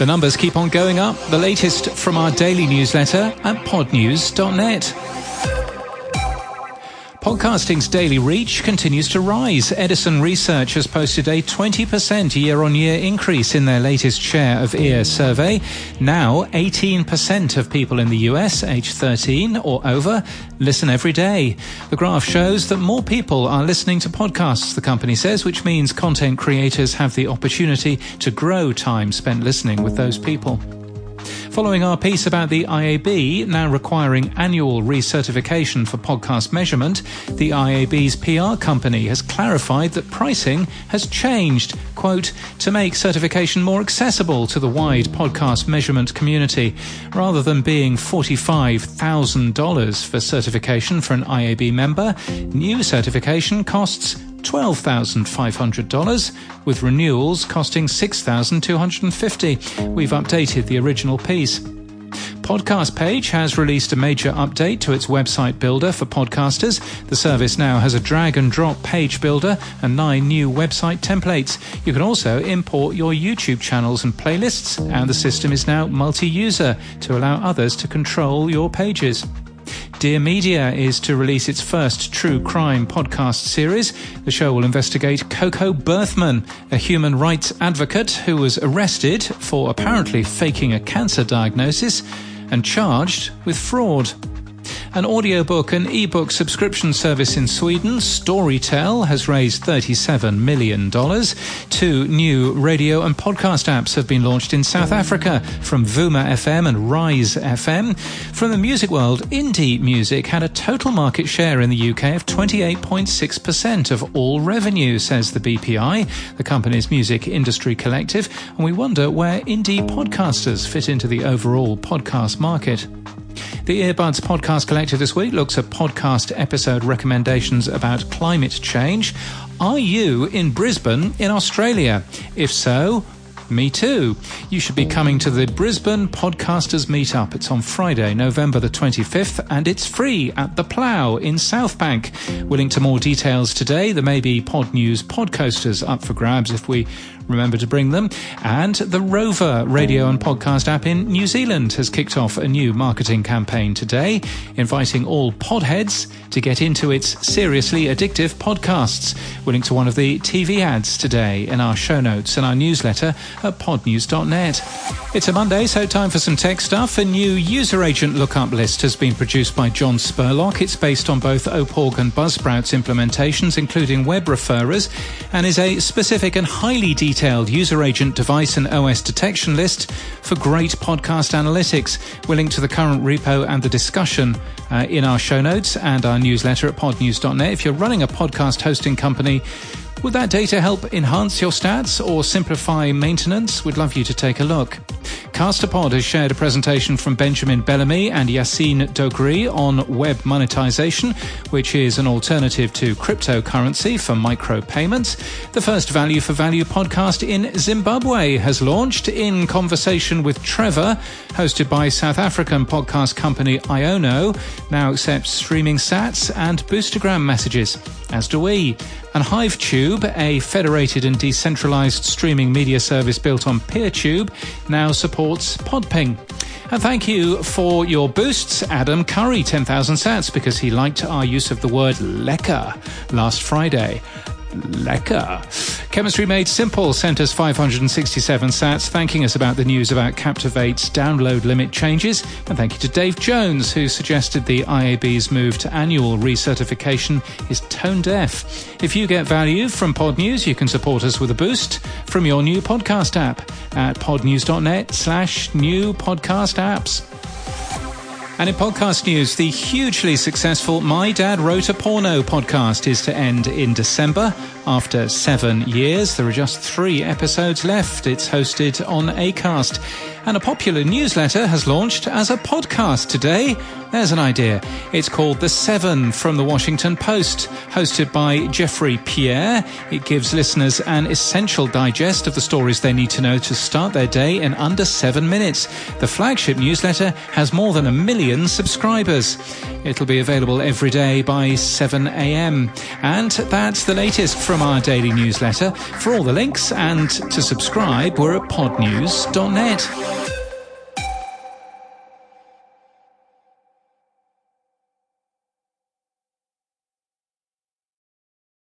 The numbers keep on going up. The latest from our daily newsletter at podnews.net. Podcasting's daily reach continues to rise. Edison Research has posted a 20% year on year increase in their latest share of ear survey. Now, 18% of people in the US, age 13 or over, listen every day. The graph shows that more people are listening to podcasts, the company says, which means content creators have the opportunity to grow time spent listening with those people. Following our piece about the IAB now requiring annual recertification for podcast measurement, the IAB's PR company has clarified that pricing has changed, quote, to make certification more accessible to the wide podcast measurement community. Rather than being $45,000 for certification for an IAB member, new certification costs $12,500, with renewals costing 6,250. We've updated the original piece. Podcast Page has released a major update to its website builder for podcasters. The service now has a drag and drop page builder and nine new website templates. You can also import your YouTube channels and playlists, and the system is now multi user to allow others to control your pages. Dear Media is to release its first true crime podcast series. The show will investigate Coco Berthmann, a human rights advocate who was arrested for apparently faking a cancer diagnosis and charged with fraud. An audiobook and ebook subscription service in Sweden, Storytel, has raised $37 million. Two new radio and podcast apps have been launched in South Africa from Vuma FM and Rise FM. From the music world, indie music had a total market share in the UK of 28.6% of all revenue, says the BPI, the company's music industry collective, and we wonder where indie podcasters fit into the overall podcast market. The Earbuds Podcast Collective this week looks at podcast episode recommendations about climate change. Are you in Brisbane, in Australia? If so, me too. You should be coming to the Brisbane Podcasters Meetup. It's on Friday, November the 25th, and it's free at The Plough in Southbank. We'll link to more details today. There may be Pod News podcoasters up for grabs if we remember to bring them. And the Rova radio and podcast app in New Zealand has kicked off a new marketing campaign today, inviting all podheads to get into its seriously addictive podcasts. We'll link to one of the TV ads today in our show notes and our newsletter at podnews.net. It's a Monday, so time for some tech stuff. A new user agent lookup list has been produced by John Spurlock. It's based on both OPAWG and Buzzsprouts implementations, including web referrers, and is a specific and highly detailed user agent device and OS detection list for great podcast analytics. We'll link to the current repo and the discussion uh, in our show notes and our newsletter at podnews.net. If you're running a podcast hosting company, would that data help enhance your stats or simplify maintenance? We'd love you to take a look. Castopod has shared a presentation from Benjamin Bellamy and Yassine Doghri on web monetization, which is an alternative to cryptocurrency for micropayments. The first Value for Value podcast in Zimbabwe has launched in conversation with Trevor, hosted by South African podcast company Iono, now accepts streaming sats and boostagram messages, as do we. And HiveTube, a federated and decentralized streaming media service built on PeerTube, now supports Podping. And thank you for your boosts, Adam Curry, 10,000 sats, because he liked our use of the word lekker last Friday. Lekker. Chemistry Made Simple sent us 567 sats, thanking us about the news about Captivate's download limit changes. And thank you to Dave Jones, who suggested the IAB's move to annual recertification is tone deaf. If you get value from Pod News, you can support us with a boost from your new podcast app at podnews.net slash new podcast apps. And in podcast news, the hugely successful My Dad Wrote a Porno podcast is to end in December. After seven years, there are just three episodes left. It's hosted on ACAST. And a popular newsletter has launched as a podcast today. There's an idea. It's called The Seven from the Washington Post, hosted by Jeffrey Pierre. It gives listeners an essential digest of the stories they need to know to start their day in under seven minutes. The flagship newsletter has more than a million subscribers. It'll be available every day by 7 a.m. And that's the latest from our daily newsletter. For all the links and to subscribe, we're at podnews.net.